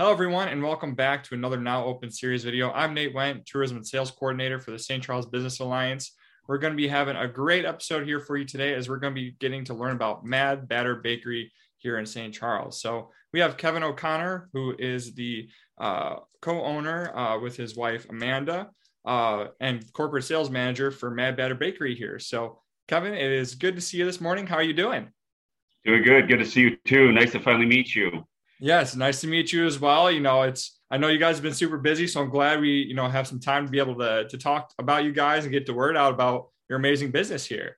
Hello, everyone, and welcome back to another Now Open Series video. I'm Nate Went, Tourism and Sales Coordinator for the St. Charles Business Alliance. We're going to be having a great episode here for you today as we're going to be getting to learn about Mad Batter Bakery here in St. Charles. So we have Kevin O'Connor, who is the uh, co-owner uh, with his wife Amanda uh, and corporate sales manager for Mad Batter Bakery here. So Kevin, it is good to see you this morning. How are you doing? Doing good. Good to see you too. Nice to finally meet you. Yes, nice to meet you as well. You know, it's I know you guys have been super busy, so I'm glad we, you know, have some time to be able to to talk about you guys and get the word out about your amazing business here.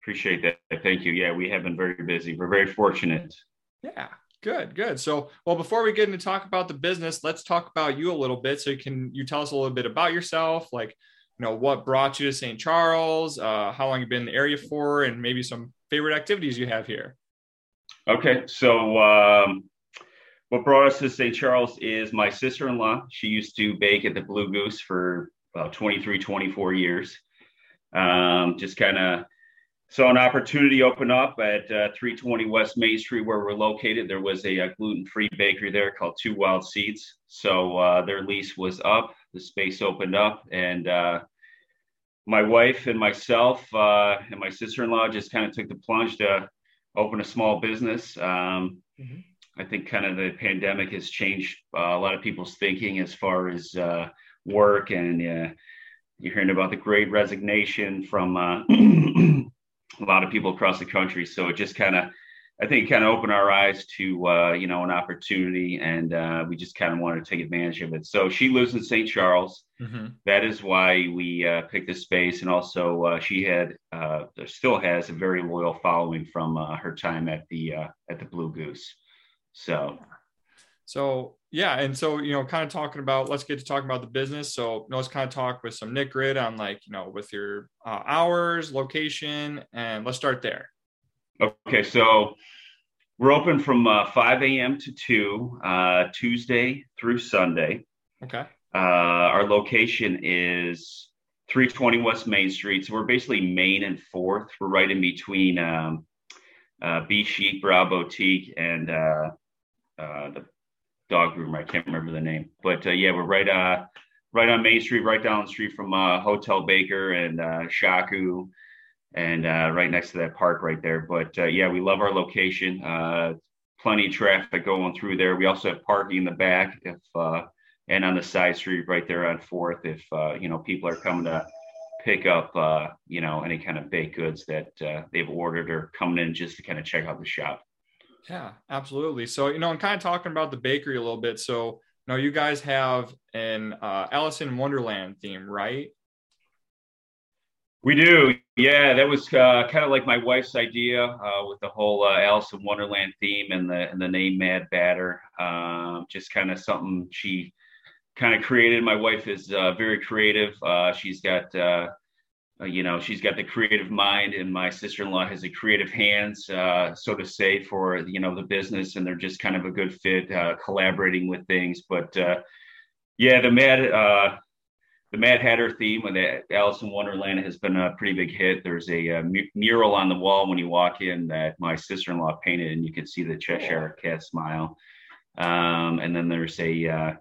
Appreciate that. Thank you. Yeah, we have been very busy. We're very fortunate. Yeah, good, good. So, well, before we get into talk about the business, let's talk about you a little bit. So, you can you tell us a little bit about yourself, like you know what brought you to St. Charles, uh, how long you've been in the area for, and maybe some favorite activities you have here. Okay, so um, what brought us to St. Charles is my sister in law. She used to bake at the Blue Goose for about 23, 24 years. Um, just kind of saw an opportunity open up at uh, 320 West Main Street, where we're located. There was a, a gluten free bakery there called Two Wild Seeds. So uh, their lease was up, the space opened up, and uh, my wife and myself uh, and my sister in law just kind of took the plunge to open a small business. Um, mm-hmm I think kind of the pandemic has changed uh, a lot of people's thinking as far as uh, work, and uh, you're hearing about the Great Resignation from uh, a lot of people across the country. So it just kind of, I think, kind of opened our eyes to uh, you know an opportunity, and uh, we just kind of wanted to take advantage of it. So she lives in St. Charles. Mm-hmm. That is why we picked this space, and also she had still has a very loyal following from her time at the at the Blue Goose. So, so yeah, and so you know, kind of talking about let's get to talking about the business. So let's kind of talk with some Nick Grid on like you know with your uh, hours, location, and let's start there. Okay, so we're open from uh, 5 a.m. to 2, uh, Tuesday through Sunday. Okay. Uh, our location is 320 West Main Street. So we're basically Main and Fourth. We're right in between um, uh, B Chic Brow Boutique and uh, uh, the dog groomer. I can't remember the name, but uh, yeah, we're right uh, right on Main Street, right down the street from uh, Hotel Baker and uh, Shaku, and uh, right next to that park right there. But uh, yeah, we love our location. Uh, plenty of traffic going through there. We also have parking in the back if uh, and on the side street right there on Fourth if uh, you know people are coming to pick up uh, you know any kind of baked goods that uh, they've ordered or coming in just to kind of check out the shop. Yeah, absolutely. So you know, I'm kind of talking about the bakery a little bit. So you know, you guys have an uh, Alice in Wonderland theme, right? We do. Yeah, that was uh, kind of like my wife's idea uh, with the whole uh, Alice in Wonderland theme and the and the name Mad Batter. Um, just kind of something she kind of created. My wife is uh, very creative. Uh, she's got, uh, you know, she's got the creative mind, and my sister-in-law has the creative hands, uh, so to say, for you know the business, and they're just kind of a good fit, uh, collaborating with things. But yeah, the Mad the Mad Hatter theme with the Alice in Wonderland has been a pretty big hit. There's a, a mural on the wall when you walk in that my sister-in-law painted, and you can see the Cheshire Cat smile. Um, and then there's a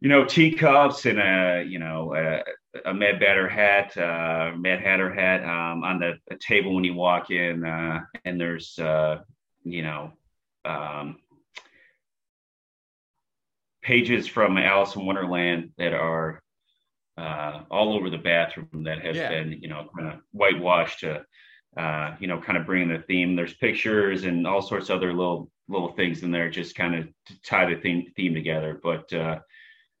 you know, teacups and a, you know, a, a Mad Batter hat, uh, Mad Hatter hat um, on the table when you walk in. Uh, and there's, uh, you know, um, pages from Alice in Wonderland that are uh, all over the bathroom that have yeah. been, you know, kind of whitewashed to, uh, you know, kind of bringing the theme. There's pictures and all sorts of other little little things in there, just kind of to tie the theme theme together. But uh,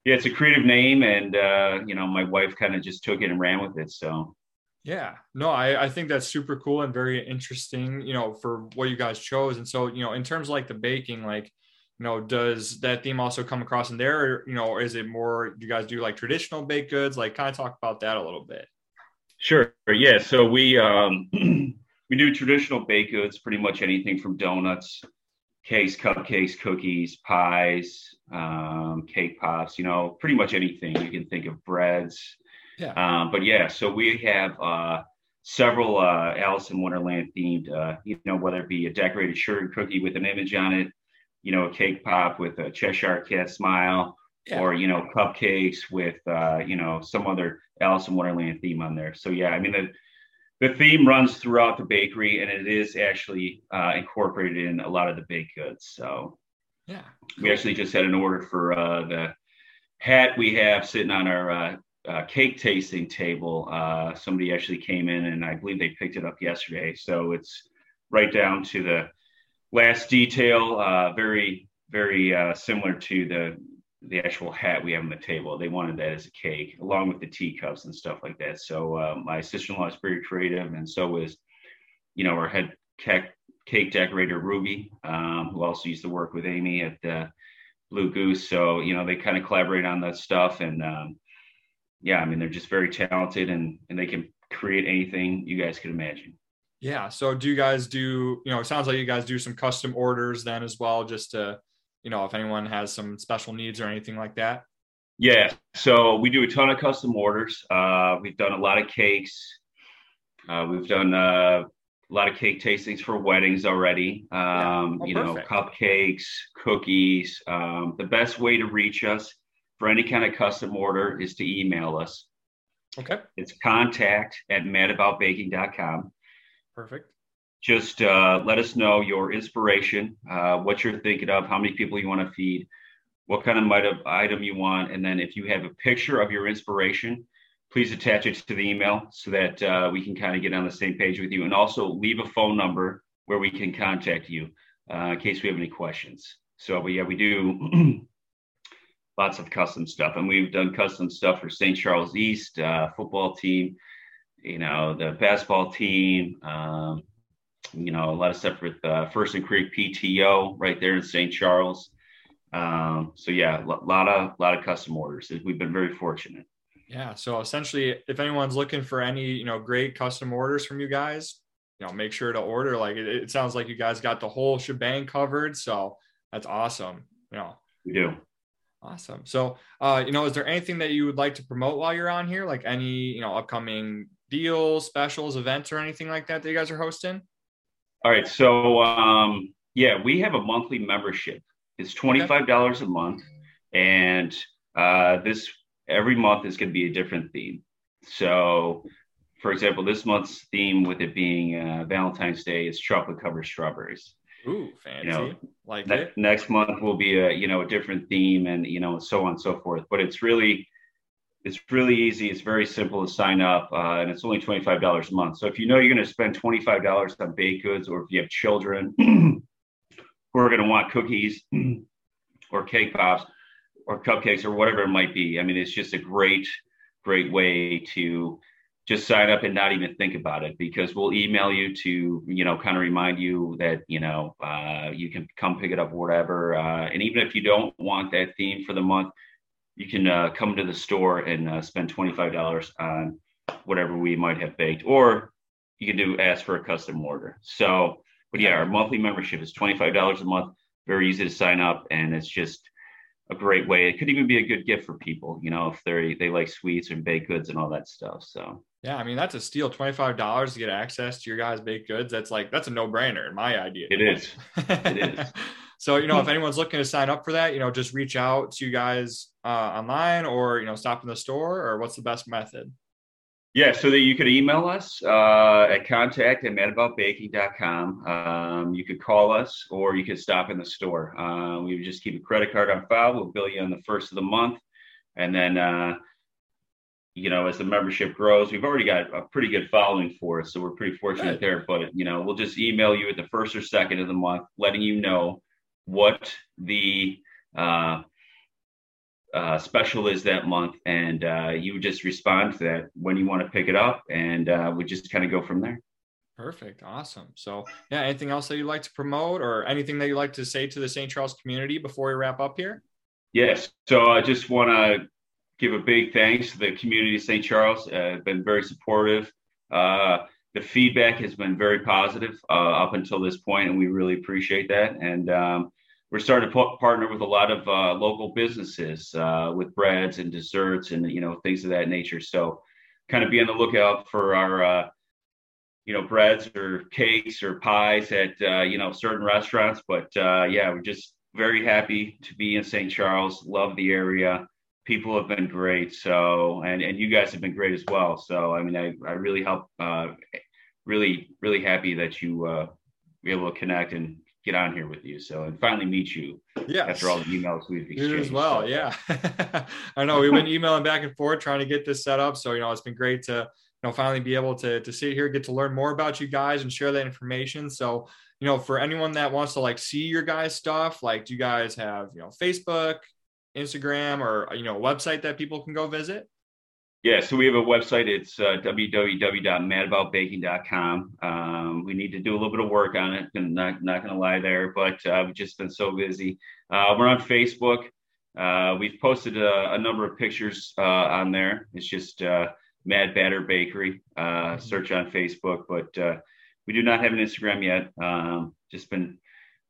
yeah, it's a creative name, and uh, you know, my wife kind of just took it and ran with it. So yeah, no, I, I think that's super cool and very interesting, you know, for what you guys chose. And so, you know, in terms of like the baking, like, you know, does that theme also come across in there, or, you know, or is it more, you guys do like traditional baked goods? Like, kind of talk about that a little bit. Sure. Yeah. So we, um, we do traditional baked goods, pretty much anything from donuts, cakes, cupcakes, cookies, pies, um, cake pops, you know, pretty much anything you can think of, breads. Yeah. Um, but yeah, so we have uh, several uh, Alice in Wonderland themed, uh, you know, whether it be a decorated sugar cookie with an image on it, you know, a cake pop with a Cheshire cat smile, yeah. or you know, cupcakes with uh, you know some other Alice in Wonderland theme on there. So yeah, I mean the the theme runs throughout the bakery, and it is actually uh, incorporated in a lot of the baked goods. So yeah, cool. we actually just had an order for uh, the hat we have sitting on our uh, uh, cake tasting table. Uh, somebody actually came in, and I believe they picked it up yesterday. So it's right down to the last detail. Uh, very, very uh, similar to the the actual hat we have on the table. They wanted that as a cake, along with the teacups and stuff like that. So uh, my sister-in-law is very creative, and so is, you know, our head cake, cake decorator Ruby, um, who also used to work with Amy at uh, Blue Goose. So you know, they kind of collaborate on that stuff, and um, yeah, I mean, they're just very talented, and and they can create anything you guys could imagine. Yeah. So do you guys do? You know, it sounds like you guys do some custom orders then as well, just to you know, if anyone has some special needs or anything like that? Yeah, so we do a ton of custom orders. Uh, we've done a lot of cakes. Uh, we've done uh, a lot of cake tastings for weddings already. Um, yeah. oh, you know, cupcakes, cookies. Um, the best way to reach us for any kind of custom order is to email us. Okay. It's contact at madaboutbaking.com. Perfect just uh, let us know your inspiration, uh, what you're thinking of, how many people you want to feed, what kind of item you want, and then if you have a picture of your inspiration, please attach it to the email so that uh, we can kind of get on the same page with you, and also leave a phone number where we can contact you uh, in case we have any questions. So, but yeah, we do lots of custom stuff, and we've done custom stuff for St. Charles East uh, football team, you know, the basketball team. Um, you know, a lot of stuff with uh, Ferson Creek PTO right there in St. Charles. Um, so yeah, a lot of lot of custom orders. We've been very fortunate. Yeah. So essentially, if anyone's looking for any you know great custom orders from you guys, you know, make sure to order. Like it, it sounds like you guys got the whole shebang covered. So that's awesome. You know, we do. Awesome. So, uh, you know, is there anything that you would like to promote while you're on here? Like any, you know, upcoming deals, specials, events, or anything like that that you guys are hosting? All right. So, um, yeah, we have a monthly membership. It's $25 okay. a month. And uh, this every month is going to be a different theme. So, for example, this month's theme, with it being uh, Valentine's Day, is chocolate covered strawberries. Ooh, fancy! You know, like ne- it. Next month will be a you know a different theme, and you know so on and so forth. But it's really it's really easy. It's very simple to sign up, uh, and it's only twenty five dollars a month. So if you know you're going to spend twenty five dollars on baked goods, or if you have children who are going to want cookies or cake pops or cupcakes or whatever it might be, I mean, it's just a great, great way to just sign up and not even think about it because we'll email you to you know kind of remind you that you know uh, you can come pick it up whatever. Uh, and even if you don't want that theme for the month you can uh, come to the store and uh, spend $25 on whatever we might have baked, or you can do ask for a custom order. So, but yeah, our monthly membership is $25 a month. Very easy to sign up, and it's just a great way. It could even be a good gift for people, you know, if they they like sweets and baked goods and all that stuff. So yeah, I mean that's a steal. Twenty five dollars to get access to your guys' baked goods. That's like that's a no brainer in my idea. It is. It is. So, you know, if anyone's looking to sign up for that, you know, just reach out to you guys uh, online or, you know, stop in the store or what's the best method? Yeah, so that you could email us uh, at contact at madaboutbaking.com. Um, you could call us or you could stop in the store. Uh, we would just keep a credit card on file. We'll bill you on the first of the month. And then, uh, you know, as the membership grows, we've already got a pretty good following for us. So we're pretty fortunate there. But, you know, we'll just email you at the first or second of the month, letting you know what the uh, uh, special is that month, and uh, you just respond to that when you want to pick it up, and uh, we just kind of go from there. Perfect, awesome. So, yeah, anything else that you'd like to promote, or anything that you'd like to say to the St. Charles community before we wrap up here? Yes. So I just want to give a big thanks to the community of St. Charles. Uh, been very supportive. Uh, the feedback has been very positive uh, up until this point, and we really appreciate that. And um, we're starting to partner with a lot of uh, local businesses uh, with breads and desserts and you know things of that nature. So, kind of be on the lookout for our uh, you know breads or cakes or pies at uh, you know certain restaurants. But uh, yeah, we're just very happy to be in St. Charles. Love the area. People have been great. So, and, and you guys have been great as well. So, I mean, I, I really help, uh, really, really happy that you, uh, be able to connect and get on here with you. So, and finally meet you. Yeah. After all the emails we've exchanged. You as well. So. Yeah. I know we've been emailing back and forth trying to get this set up. So, you know, it's been great to, you know, finally be able to, to sit here, get to learn more about you guys and share that information. So, you know, for anyone that wants to like see your guys' stuff, like do you guys have, you know, Facebook, Instagram, or, you know, a website that people can go visit? Yeah, so we have a website. It's uh, www.madaboutbaking.com. Um, we need to do a little bit of work on it. I'm not, not going to lie there, but uh, we've just been so busy. Uh, we're on Facebook. Uh, we've posted a, a, number of pictures uh, on there. It's just uh, Mad Batter Bakery. Mm-hmm. Search on Facebook, but we do not have an Instagram yet. Um, just been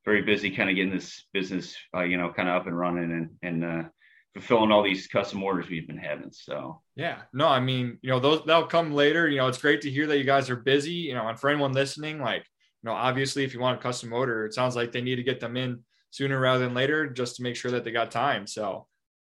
very busy, kind of getting this business, you know, kind of up and running and and fulfilling all these custom orders we've been having. So yeah, no, I mean, you know, those that'll come later. You know, it's great to hear that you guys are busy. You know, and for anyone listening, like, you know, obviously, if you want a custom order, it sounds like they need to get them in sooner rather than later, just to make sure that they got time. So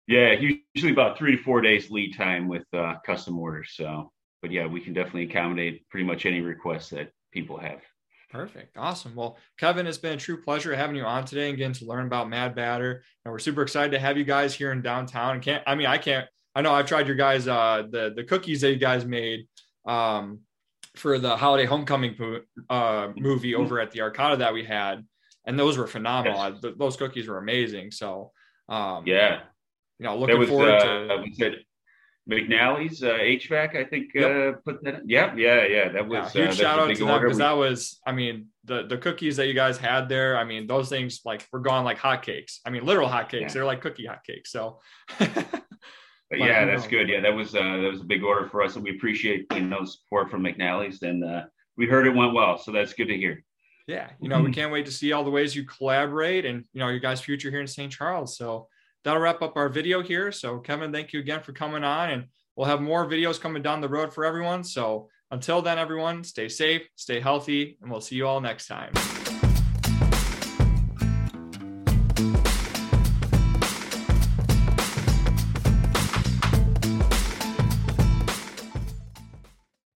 yeah, usually about three to four days lead time with uh, custom orders. So, but yeah, we can definitely accommodate pretty much any request that people have. Perfect. Awesome. Well, Kevin, it's been a true pleasure having you on today and getting to learn about Mad Batter. And we're super excited to have you guys here in downtown. And can't, I mean, I can't, I know I've tried your guys, uh, the, the cookies that you guys made, um, for the holiday homecoming uh, movie over at the Arcada that we had. And those were phenomenal. Yes. Those cookies were amazing. So, um, yeah, you know, looking was, forward uh, to, McNally's uh, HVAC, I think, yep. uh, put that. Yep, yeah, yeah. That was yeah, huge uh, shout out to them because that was, I mean, the the cookies that you guys had there. I mean, those things like were gone like hotcakes. I mean, literal hotcakes. Yeah. They're like cookie hotcakes. So. yeah, that's good. Yeah, that was uh, that was a big order for us, and we appreciate you know support from McNally's, and uh, we heard it went well, so that's good to hear. Yeah, you know, mm-hmm. we can't wait to see all the ways you collaborate, and you know, your guys' future here in St. Charles. So that'll wrap up our video here. So, Kevin, thank you again for coming on, and we'll have more videos coming down the road for everyone. So, until then, everyone, stay safe, stay healthy, and we'll see you all next time.